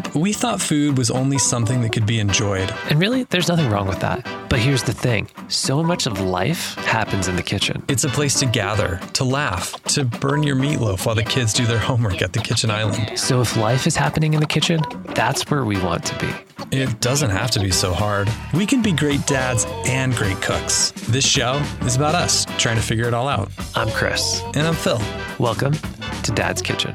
up, we thought food was only something that could be enjoyed. And really, there's nothing wrong with that. But here's the thing so much of life happens in the kitchen. It's a place to gather, to laugh, to burn your meatloaf while the kids do their homework at the kitchen island. So if life is happening in the kitchen, that's where we want to be. It doesn't have to be so hard. We can be great dads and great cooks. This show is about us trying to figure it all out. I'm Chris. And I'm Phil. Welcome to Dad's Kitchen.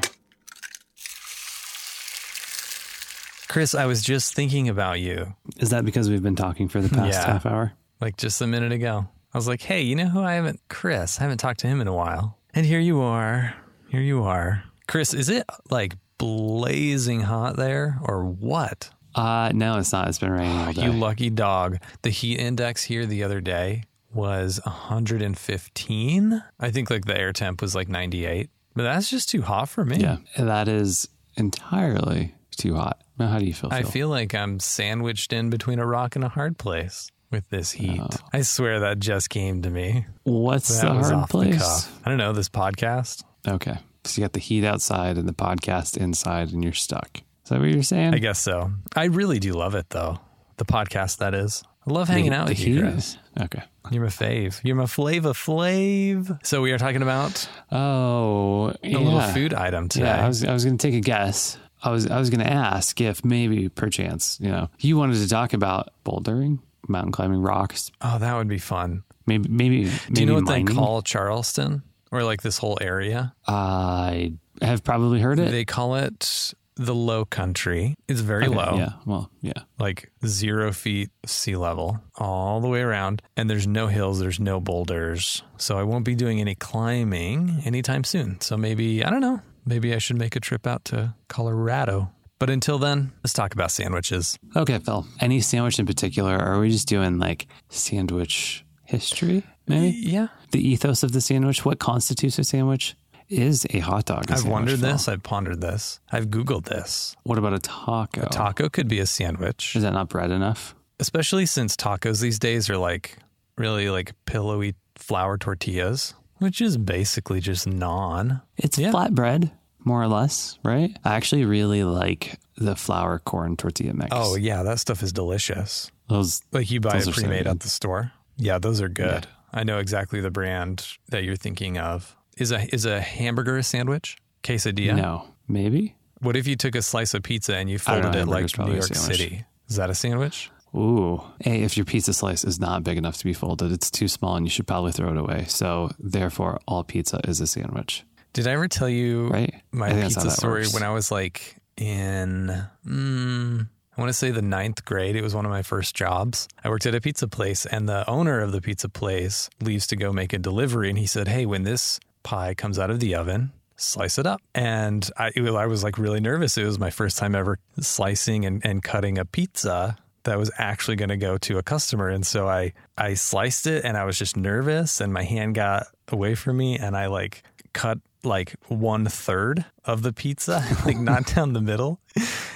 Chris, I was just thinking about you Is that because we've been talking for the past Yeah. half hour? like just a minute ago. I was like, hey, you know who I haven't, Chris, I haven't talked to him in a while. And here you are. Here you are. Chris, is it like blazing hot there or what? Uh, no, it's not. It's been raining all day. You lucky dog. The heat index here the other day was 115. I think like the air temp was like 98. But that's just too hot for me. yeah, that is entirely too hot. Now, how do you feel? I Phil? feel like I'm sandwiched in between a rock and a hard place with this heat. Oh. I swear that just came to me. What's That the hard off the place? I don't know, this podcast. Okay, so you got the heat outside and the podcast inside, and you're stuck. Is that what you're saying? I guess so. I really do love it though. The podcast that is. I love hanging the, out the with you, heat. Chris. Okay. You're my fave. You're my flava flav. So we are talking about Oh, a yeah. little food item today. Yeah, I was I was going to take a guess. I was I was going to ask if maybe perchance, you know, you wanted to talk about bouldering, mountain climbing, rocks, oh, that would be fun. maybe maybe Do maybe you know what mining. they call Charleston or like this whole area? I have probably heard it. They call it the low country. It's very Okay, low. Yeah. Well, yeah. like zero feet sea level all the way around. And there's no hills, there's no boulders. So I won't be doing any climbing anytime soon. So maybe, I don't know, maybe I should make a trip out to Colorado. But until then, let's talk about sandwiches. Okay, Phil. Any sandwich in particular? Or are we just doing like sandwich history? Maybe Yeah. the ethos of the sandwich. What constitutes a sandwich? Is a hot dog? a I've wondered Phil? this. I've pondered this. I've Googled this. What about a taco? A taco could be a sandwich, Is that not bread enough? especially since tacos these days are like really like pillowy flour tortillas, which is basically just naan. It's Yeah. flatbread, more or less, right? I actually really like the flour corn tortilla mix. Oh, yeah, that stuff is delicious. those Like you buy it pre-made at the store. Yeah, those are good. I know exactly the brand that you're thinking of. Is a is a hamburger a sandwich? Quesadilla? no, maybe. What if you took a slice of pizza and you folded it like New York. City? Is that a sandwich? Ooh. Hey, if your pizza slice is not big enough to be folded, it's too small and you should probably throw it away. So, therefore, all pizza is a sandwich, Did I ever tell you right? my I think that's how pizza story works. when I was like in mm, I want to say the ninth grade. It was one of my first jobs. I worked at a pizza place, and the owner of the pizza place leaves to go make a delivery, and he said, "Hey, when this pie comes out of the oven." Slice it up. And I, it was, I was like really nervous. It was my first time ever slicing and, and cutting a pizza that was actually going to go to a customer. And so I, I sliced it and I was just nervous and my hand got away from me and I like cut like one third of the pizza, like not down the middle.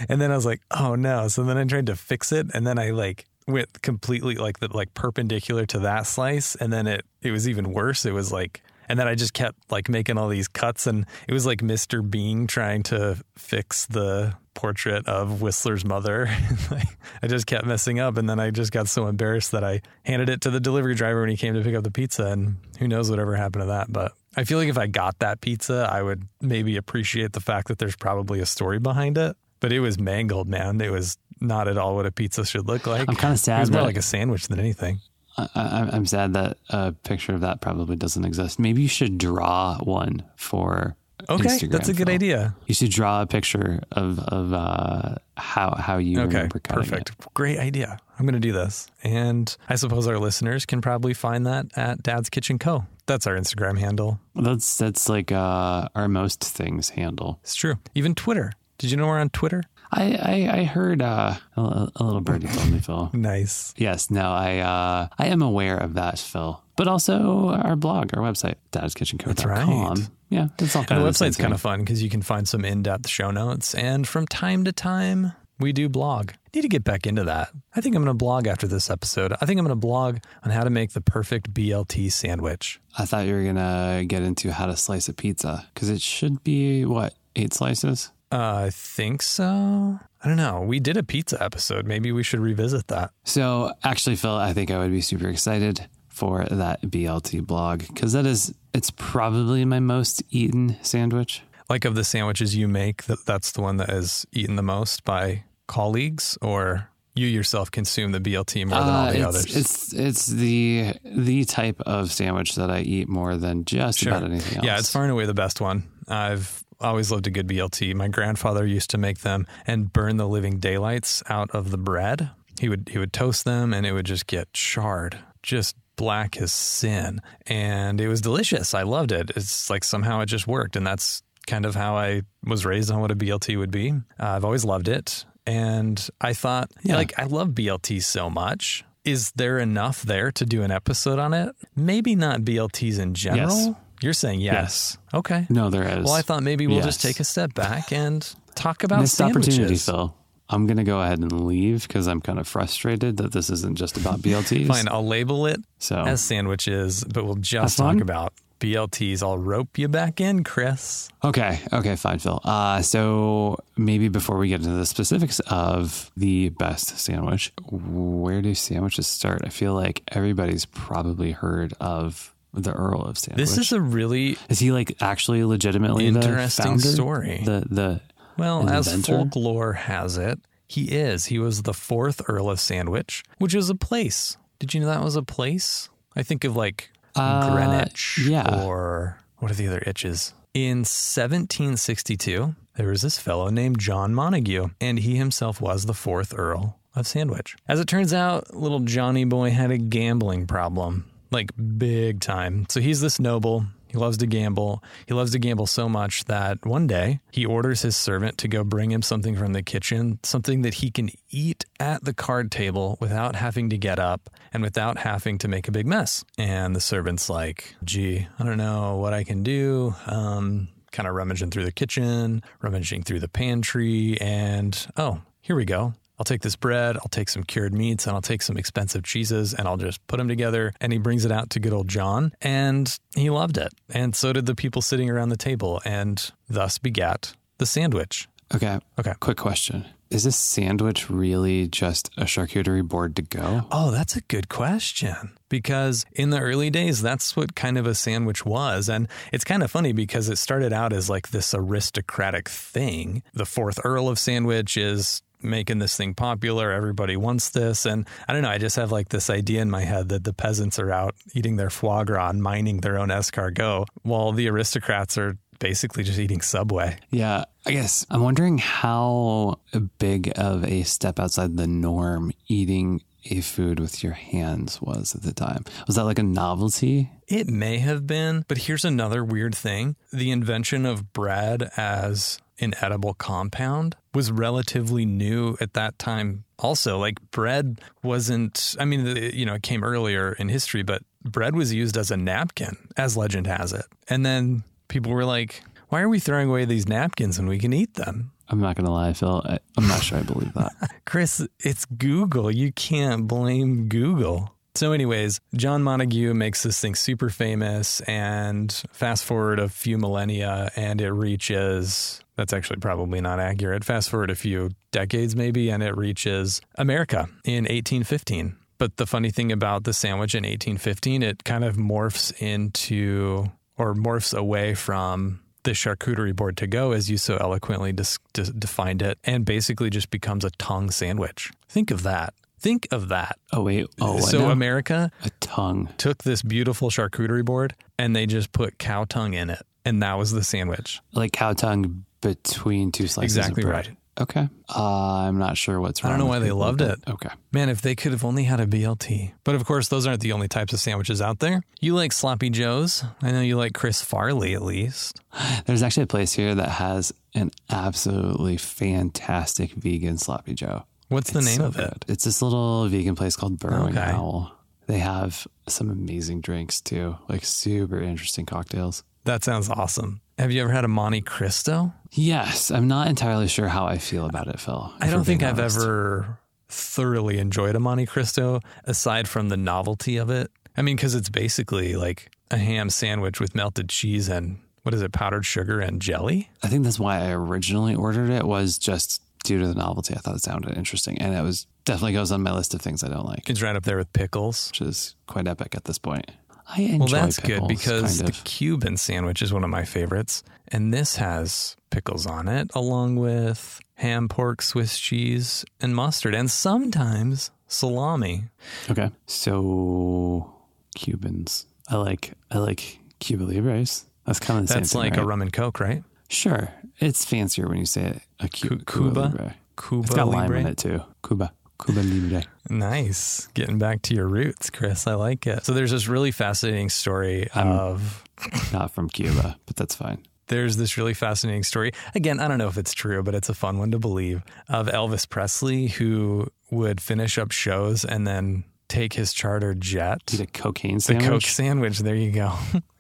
And then I was like, oh no. So then I tried to fix it and then I like went completely like the like perpendicular to that slice. And then it it was even worse. It was like and then I just kept like making all these cuts and it was like Mr. Bean trying to fix the portrait of Whistler's mother. I just kept messing up and then I just got so embarrassed that I handed it to the delivery driver when he came to pick up the pizza and who knows whatever happened to that. But I feel like if I got that pizza, I would maybe appreciate the fact that there's probably a story behind it. But it was mangled, man. It was not at all what a pizza should look like. I'm kinda sad. It was more like a sandwich than anything. I, I, I'm sad that a picture of that probably doesn't exist. Maybe you should draw one for Okay, Instagram, that's a good idea. You should draw a picture of of uh, how how you Okay, perfect. it. Great idea. I'm going to do this. And I suppose our listeners can probably find that at Dad's Kitchen Co. That's our Instagram handle. That's that's like uh, our most things handle. It's true. Even Twitter. Did you know we're on Twitter? I I, I heard uh, a, a little birdie told me, Phil. Nice. Yes, no, I uh, I am aware of that, Phil. But also our blog, our website, dadskitchenco.com. That's right. Yeah, that's all And kind the of website's kind of fun because you can find some in depth show notes. And from time to time, we do blog. Need to get back into that. I think I'm going to blog after this episode. I think I'm going to blog on how to make the perfect BLT sandwich. I thought you were gonna get into how to slice a pizza because it should be what eight slices. Uh, I think so. I don't know. We did a pizza episode. Maybe we should revisit that. So actually, Phil, I think I would be super excited for that BLT blog because that is it's probably my most eaten sandwich. Like of the sandwiches you make, that that's the one that is eaten the most by colleagues, or you yourself consume the BLT more than all Uh, the it's, others. It's it's the the type of sandwich that I eat more than just about anything else. Yeah, it's far and away the best one. I've always loved a good BLT. My grandfather used to make them and burn the living daylights out of the bread. He would he would toast them and it would just get charred, just black as sin. And it was delicious. I loved it. It's like somehow it just worked and that's kind of how I was raised on what a BLT would be. Uh, I've always loved it. And I thought, Yeah. like, I love BLT so much. Is there enough there to do an episode on it? Maybe not BLTs in general. Yes. You're saying yes. Okay. No, there is. Well, I thought maybe we'll just take a step back and talk about missed opportunity. Phil. I'm gonna go ahead and leave because I'm kind of frustrated that this isn't just about BLTs. Fine, I'll label it So as sandwiches, but we'll just Have fun. talk about BLTs. I'll rope you back in, Chris. Okay. Okay. Fine, Phil. Uh, so maybe before we get into the specifics of the best sandwich, where do sandwiches start? I feel like everybody's probably heard of the Earl of Sandwich. This is a really is he like actually legitimately Interesting the founder? story. The the Well, as inventor? folklore has it, he is. He was the fourth Earl of Sandwich, which is a place. Did you know that was a place? I think of like Uh, Greenwich yeah. or what are the other itches? In 1762, there was this fellow named John Montagu, and he himself was the fourth Earl of Sandwich. As it turns out, little Johnny boy had a gambling problem, like big time. So he's this noble. He loves to gamble. He loves to gamble so much that one day he orders his servant to go bring him something from the kitchen, something that he can eat at the card table without having to get up and without having to make a big mess. And the servant's like, gee, I don't know what I can do. Um, kind of rummaging through the kitchen, rummaging through the pantry, and oh, here we go. I'll take this bread, I'll take some cured meats, and I'll take some expensive cheeses, and I'll just put them together. And he brings it out to good old John, and he loved it. And so did the people sitting around the table, and thus begat the sandwich. okay. Okay. Quick question: Is this sandwich really just a charcuterie board to go? Oh, that's a good question. Because in the early days, that's what kind of a sandwich was. And it's kind of funny because it started out as like this aristocratic thing. The fourth Earl of Sandwich is making this thing popular. Everybody wants this. And I don't know, I just have like this idea in my head that the peasants are out eating their foie gras and mining their own escargot, while the aristocrats are basically just eating Subway. Yeah, I guess I'm wondering how big of a step outside the norm eating a food with your hands was at the time. Was that like a novelty? It may have been, but here's another weird thing. The invention of bread as an edible compound was relatively new at that time. Also, like bread wasn't, I mean, you know, it came earlier in history, but bread was used as a napkin, as legend has it. And then people were like, why are we throwing away these napkins when we can eat them? I'm not going to lie, Phil. I, I'm not sure I believe that. Chris, it's Google. You can't blame Google. So, anyways, John Montagu makes this thing super famous, and fast forward a few millennia, and it reaches that's actually probably not accurate. Fast forward a few decades, maybe, and it reaches America in 1815. But the funny thing about the sandwich in 1815, it kind of morphs into or morphs away from the charcuterie board to go, as you so eloquently defined it, and basically just becomes a tongue sandwich. Think of that. Think of that. Oh wait. Oh, what so now? America a tongue. took this beautiful charcuterie board and they just put cow tongue in it, and that was the sandwich. like cow tongue between two slices Exactly of bread. right. Okay. Uh, I'm not sure what's wrong. I don't know why they loved it. Okay. Man, if they could have only had a BLT. But of course, those aren't the only types of sandwiches out there. You like sloppy joes. I know you like Chris Farley at least. There's actually a place here that has an absolutely fantastic vegan sloppy joe. What's the name of it? It's this little vegan place called Burrowing Okay. Owl. They have some amazing drinks too, like super interesting cocktails. That sounds awesome. Have you ever had a Monte Cristo? Yes, I'm not entirely sure how I feel about it, Phil. I don't think being I've honest. ever thoroughly enjoyed a Monte Cristo aside from the novelty of it. I mean, because it's basically like a ham sandwich with melted cheese and what is it, powdered sugar and jelly? I think that's why I originally ordered it was just due to the novelty. I thought it sounded interesting, and it was definitely goes on my list of things I don't like, It's right up there with pickles. which is quite epic at this point. I enjoy Well, that's pickles, good because kind the. Cuban sandwich is one of my favorites. And this has pickles on it, along with ham, pork, Swiss cheese, and mustard, and sometimes salami. okay. So Cubans, I like I like Cuba Libres. That's kind of the That's same thing, like a right? rum and coke, right? Sure, it's fancier when you say it. A Cu- Cu- Cuba? Libre. Cuba It's got lime Libre. in it too. Cuba, Cuba Libre. Nice. Getting back to your roots, Chris. I like it. So there's this really fascinating story of Not from Cuba, but that's fine. there's this really fascinating story. Again, I don't know if it's true, but it's a fun one to believe of Elvis Presley who would finish up shows and then take his charter jet. Eat a cocaine The. Coke sandwich. There you go.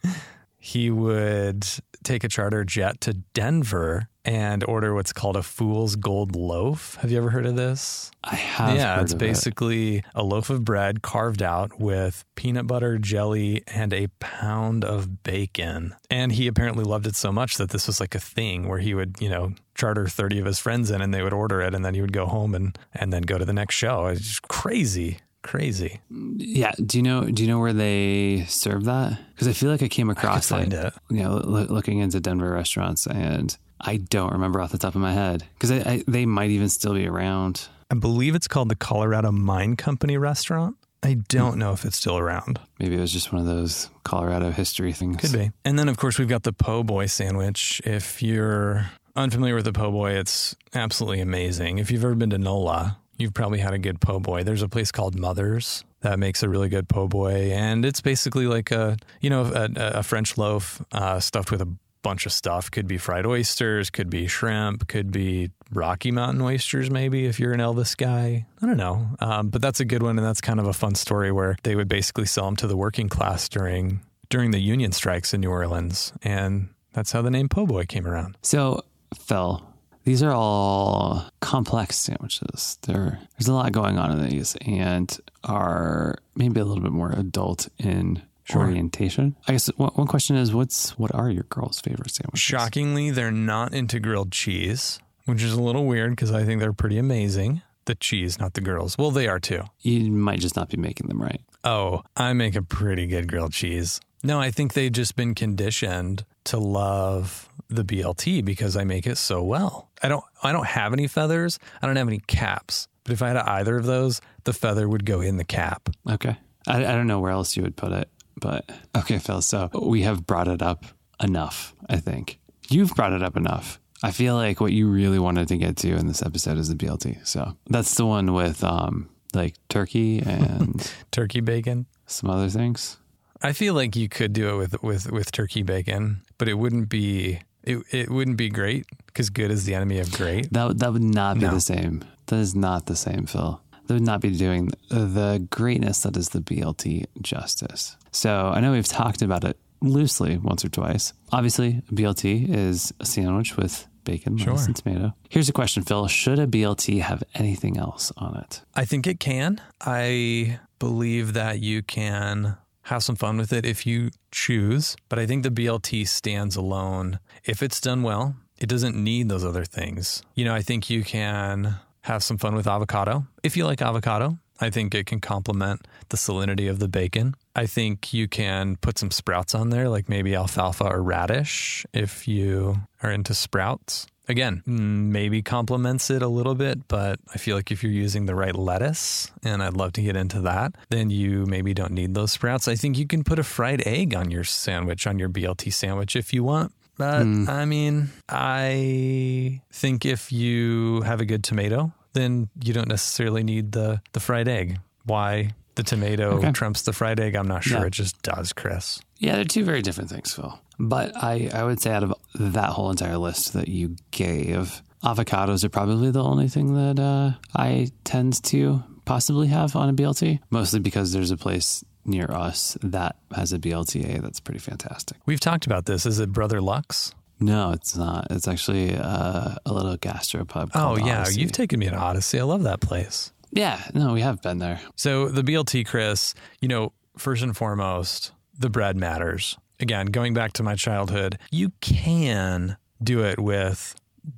he would take a charter jet to Denver and order what's called a fool's gold loaf. Have you ever heard of this? I have. yeah, it's of it. basically a loaf of bread carved out with peanut butter, jelly, and a pound of bacon. And he apparently loved it so much that this was like a thing where he would, you know, charter 30 of his friends in and they would order it and then he would go home and and then go to the next show. It's just crazy. Crazy. Yeah. Do you know? Do you know where they serve that? Because I feel like I came across find it. You know, loo- looking into Denver restaurants, and I don't remember off the top of my head because I, I, they might even still be around. I believe it's called the Colorado Mine Company restaurant. I don't know if it's still around. Maybe it was just one of those Colorado history things. Could be. And then, of course, we've got the po' boy sandwich. If you're unfamiliar with the po' boy, it's absolutely amazing. If you've ever been to NOLA, you've probably had a good po' boy. There's a place called Mother's that makes a really good po' boy, and it's basically like a you know a, a French loaf uh, stuffed with a bunch of stuff. Could be fried oysters, could be shrimp, could be Rocky Mountain oysters, maybe if you're an Elvis guy. I don't know, um, but that's a good one, and that's kind of a fun story where they would basically sell them to the working class during during the union strikes in New Orleans, and that's how the name po' boy came around. So, Phil, these are all complex sandwiches. There, there's a lot going on in these, and are maybe a little bit more adult in orientation. I guess one, one question is, what's what are your girls' favorite sandwiches? Shockingly, they're not into grilled cheese, which is a little weird because I think they're pretty amazing. The cheese, not the girls. Well, they are too. You might just not be making them right. Oh, I make a pretty good grilled cheese. No, I think they've just been conditioned to love the BLT because I make it so well. I don't I don't have any feathers. I don't have any caps. But if I had either of those, the feather would go in the cap. Okay. I, I don't know where else you would put it, but okay, Phil. So we have brought it up enough, I think. You've brought it up enough. I feel like what you really wanted to get to in this episode is the BLT. So that's the one with um like turkey and Turkey bacon. some other things. I feel like you could do it with with with turkey bacon, but it wouldn't be it, it wouldn't be great because good is the enemy of great. That would- that would not be No. the same. That is not the same, Phil. That would not be doing the greatness that is the BLT justice. So I know we've talked about it loosely once or twice. Obviously, BLT is a sandwich with bacon, lettuce, and tomato. Here's a question, Phil: Should a BLT have anything else on it? I think it can. I believe that you can have some fun with it if you choose, but I think the BLT stands alone. If it's done well, it doesn't need those other things. You know, I think you can have some fun with avocado. If you like avocado, I think it can complement the salinity of the bacon. I think you can put some sprouts on there, like maybe alfalfa or radish if you are into sprouts. Again, mm, maybe complements it a little bit, but I feel like if you're using the right lettuce, and I'd love to get into that, then you maybe don't need those sprouts. I think you can put a fried egg on your sandwich, on your BLT sandwich if you want. But I mean, I think if you have a good tomato, then you don't necessarily need the, the fried egg. Why the tomato Okay. trumps the fried egg, I'm not sure. Yeah. It just does, Chris. Yeah, they're two very different things, Phil. But I, I would say out of that whole entire list that you gave, avocados are probably the only thing that uh, I tend to possibly have on a BLT, mostly because there's a place near us that has a BLTA that's pretty fantastic. We've talked about this. Is it Brother Lux? No, it's not. It's actually uh, a little gastropub. Oh, yeah. Odyssey. You've taken me to Odyssey. I love that place. yeah, no, we have been there. So the BLT, Chris, you know, first and foremost, the bread matters. Again, going back to my childhood, you can do it with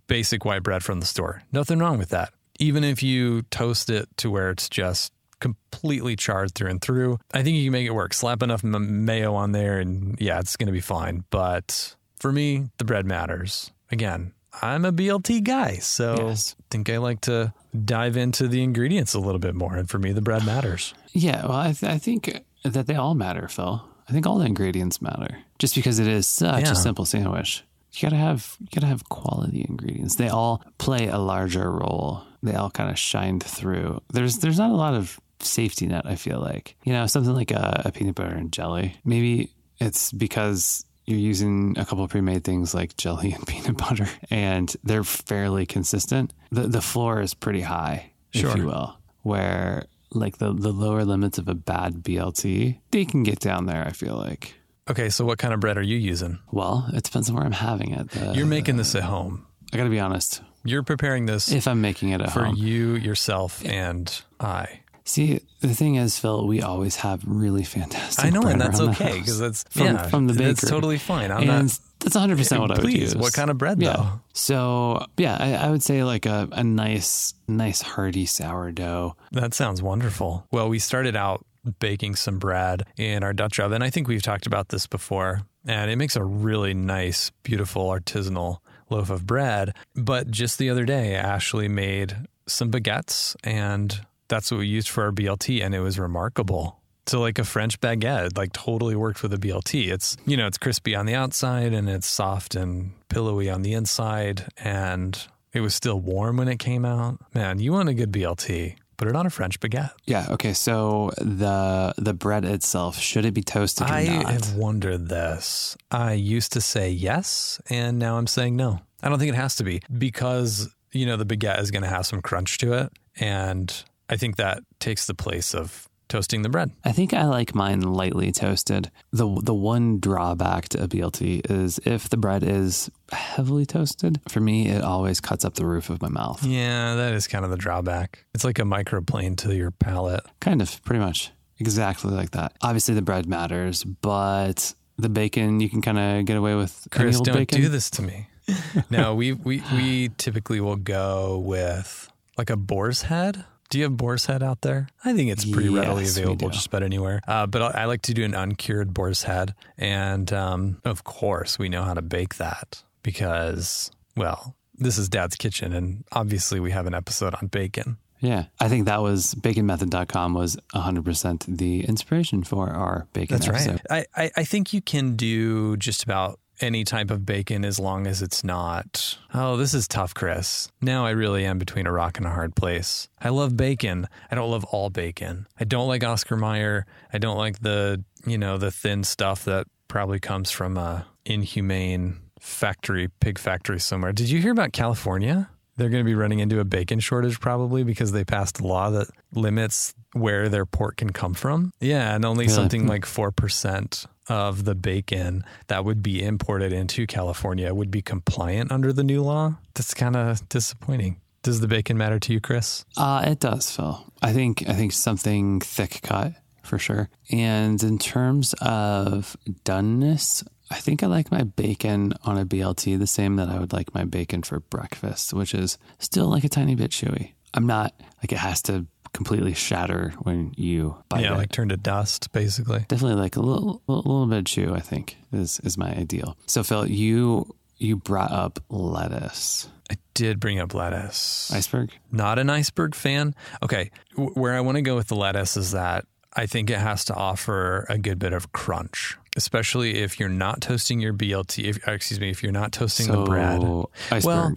basic white bread from the store. Nothing wrong with that. Even if you toast it to where it's just completely charred through and through, I think you can make it work. Slap enough m- mayo on there, and yeah, it's going to be fine. But for me, the bread matters. Again, I'm a BLT guy, so Yes. I think I like to dive into the ingredients a little bit more. And for me, the bread matters. Yeah, well, I, th- I think that they all matter, Phil. I think all the ingredients matter. Just because it is such Yeah. a simple sandwich, you gotta have you gotta have quality ingredients. They all play a larger role. They all kind of shined through. There's there's not a lot of safety net. I feel like you know something like a, a peanut butter and jelly. Maybe it's because you're using a couple of pre-made things like jelly and peanut butter, and they're fairly consistent. the The floor is pretty high, Sure. if you will, where like the, the lower limits of a bad BLT, they can get down there, I feel like. Okay, so what kind of bread are you using? Well, it depends on where I'm having it. The- You're making this at home. I gotta be honest. You're preparing this If I'm making it at for home. you, yourself, and I. See, the thing is, Phil, we always have really fantastic I know, and that's okay because that's from, yeah, from the bakery. It's totally fine. I'm and not. that's 100% what I would use. what kind of bread yeah. though? So, yeah, I, I would say like a, a nice, nice hearty sourdough. That sounds wonderful. Well, we started out baking some bread in our Dutch oven. I think we've talked about this before, and it makes a really nice, beautiful artisanal loaf of bread. But just the other day, Ashley made some baguettes, and that's what we used for our BLT, and it was remarkable. So like a French baguette, like totally worked with a BLT. It's you know it's crispy on the outside and it's soft and pillowy on the inside, and it was still warm when it came out. Man, you want a good BLT? Put it on a French baguette. Yeah. Okay. So the the bread itself should it be toasted or I not? have wondered this. I used to say yes, and now I'm saying no. I don't think it has to be because, you know, the baguette is going to have some crunch to it. And I think that takes the place of toasting the bread. I think I like mine lightly toasted. The the one drawback to a BLT is if the bread is heavily toasted, for me it always cuts up the roof of my mouth. Yeah, that is kind of the drawback. It's like a microplane to your palate. Kind of, pretty much. Exactly like that. Obviously the bread matters, but the bacon you can kind of get away with Chris, don't bacon. do this to me. no, we, we, we typically will go with like a boar's head. Do you have boar's head out there? I think it's pretty readily Yes, we available just about anywhere. Uh, but I, I like to do an uncured boar's head. And um, of course, we know how to bake that because, well, this is Dad's Kitchen. And obviously, we have an episode on bacon. Yeah. I think that was baconmethod.com was 100% the inspiration for our bacon That's episode. right. I, I, I think you can do just about any type of bacon as long as it's not. Oh, this is tough, Chris. Now I really am between a rock and a hard place. I love bacon. I don't love all bacon. I don't like Oscar Mayer. I don't like the, you know, the thin stuff that probably comes from a inhumane factory, pig factory somewhere. Did you hear about California? They're going to be running into a bacon shortage probably because they passed a law that limits where their pork can come from. Yeah, and only Really? something hmm. like 4% of the bacon that would be imported into California would be compliant under the new law. That's kind of disappointing. Does the bacon matter to you, Chris? Uh, it does, Phil. I think I think something thick cut for sure. And in terms of doneness, I think I like my bacon on a BLT the same that I would like my bacon for breakfast, which is still like a tiny bit chewy. I'm not like it has to completely shatter when you bite yeah, it. like turn to dust, basically. Definitely like a little, a little bit of chew. I think is is my ideal. So Phil, you you brought up lettuce, I did bring up lettuce. iceberg. not an iceberg fan. Okay, w- where I want to go with the lettuce is that I think it has to offer a good bit of crunch, especially if you're not toasting your BLT. If, excuse me, if you're not toasting So the bread. iceberg. Well,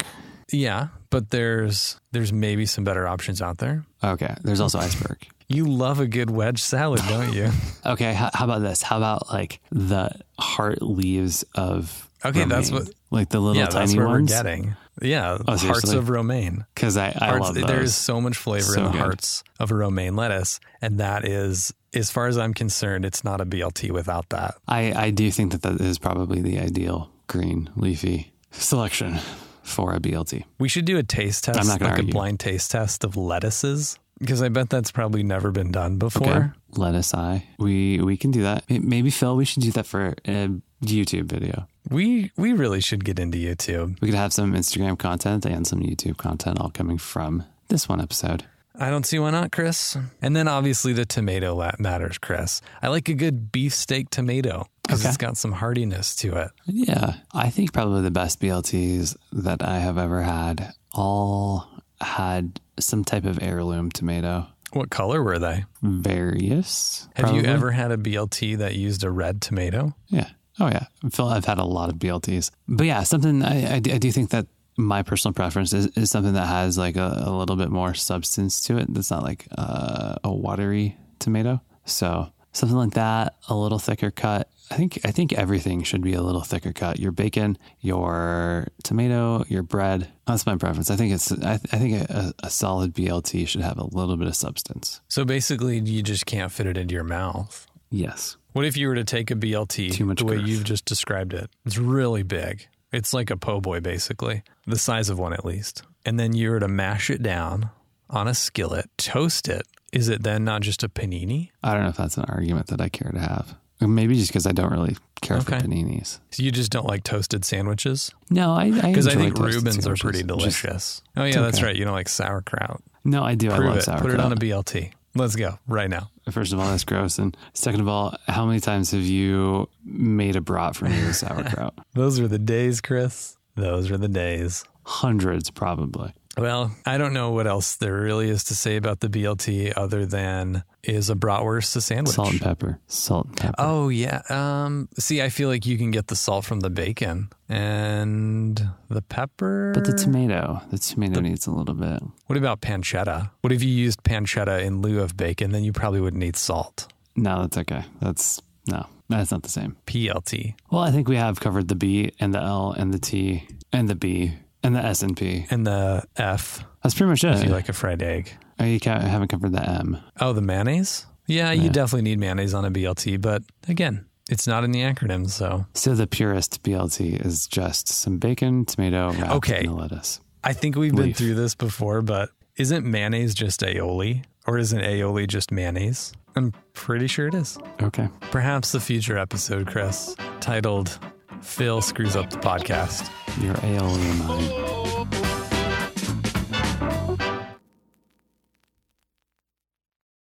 yeah, but there's there's maybe some better options out there. okay, there's also iceberg. You love a good wedge salad, don't you? Okay, how, how about this? How about like the heart leaves of Okay, that's what- like the little yeah, tiny that's what ones. we're getting. Yeah, oh, hearts seriously? of romaine. Because I, I Hearts- love those. there is so much flavor So in the good. hearts of a romaine lettuce, and that is, as far as I'm concerned, it's not a BLT without that. I, I do think that that is probably the ideal green leafy selection for a BLT. We should do a taste test, I'm not gonna like a blind taste test of lettuces, because I bet that's probably never been done before. Okay, lettuce eye. We we can do that. Maybe Phil, we should do that for a YouTube video. We we really should get into YouTube. We could have some Instagram content and some YouTube content all coming from this one episode. I don't see why not, Chris. And then obviously the tomato matters, Chris. I like a good beefsteak tomato because Okay. it's got some hardiness to it. Yeah, I think probably the best BLTs that I have ever had all had some type of heirloom tomato. What color were they? Various. Have you ever had a BLT that used a red tomato? Yeah. Oh, yeah. Feel I've had a lot of BLTs. But yeah, something I, I do think that my personal preference is, is something that has like a, a little bit more substance to it. That's not like uh, a watery tomato. So something like that, a little thicker cut. I think I think everything should be a little thicker cut. Your bacon, your tomato, your bread. That's my preference. I think it's I, I think a, a solid BLT should have a little bit of substance. So basically, you just can't fit it into your mouth. Yes. What if you were to take a BLT Too much the way girth. you've just described it? It's really big. It's like a po' boy, basically, the size of one at least. And then you were to mash it down on a skillet, toast it. Is it then not just a panini? I don't know if that's an argument that I care to have. Or Maybe just because I don't really care Okay. for paninis. So you just don't like toasted sandwiches? No, I Because I, enjoy think Reubens are pretty Just- delicious. oh yeah, that's okay. right. You don't like sauerkraut. no, I do. I love it. sauerkraut. Put it on a BLT. Let's go right now. First of all, that's gross, and second of all, how many times have you made a brat for me with sauerkraut? Those were the days, Chris. Those were the days. Hundreds, probably. Well, I don't know what else there really is to say about the BLT other than is a bratwurst a sandwich? Salt and pepper. Salt and pepper. Oh yeah. Um see I feel like you can get the salt from the bacon and the pepper. But the tomato, the tomato needs a little bit. What about pancetta? What if you used pancetta in lieu of bacon? Then you probably wouldn't need salt. No, that's okay. That's no, that's not the same. PLT Well, I think we have covered the B and the L and the T and the B and the S and P. and the F That's pretty much it. if you like a fried egg. Oh, you haven't covered the M. Oh, the mayonnaise? Yeah, you definitely need mayonnaise on a BLT, but again, it's not in the acronym, so So the purest BLT is just some bacon, tomato, wrapped Okay. in lettuce. I think we've been through this before, but isn't mayonnaise just aioli? Or isn't aioli just mayonnaise? I'm pretty sure it is. Okay. Perhaps the future episode, Chris, titled Phil Screws Up the Podcast. Your aioli and mine.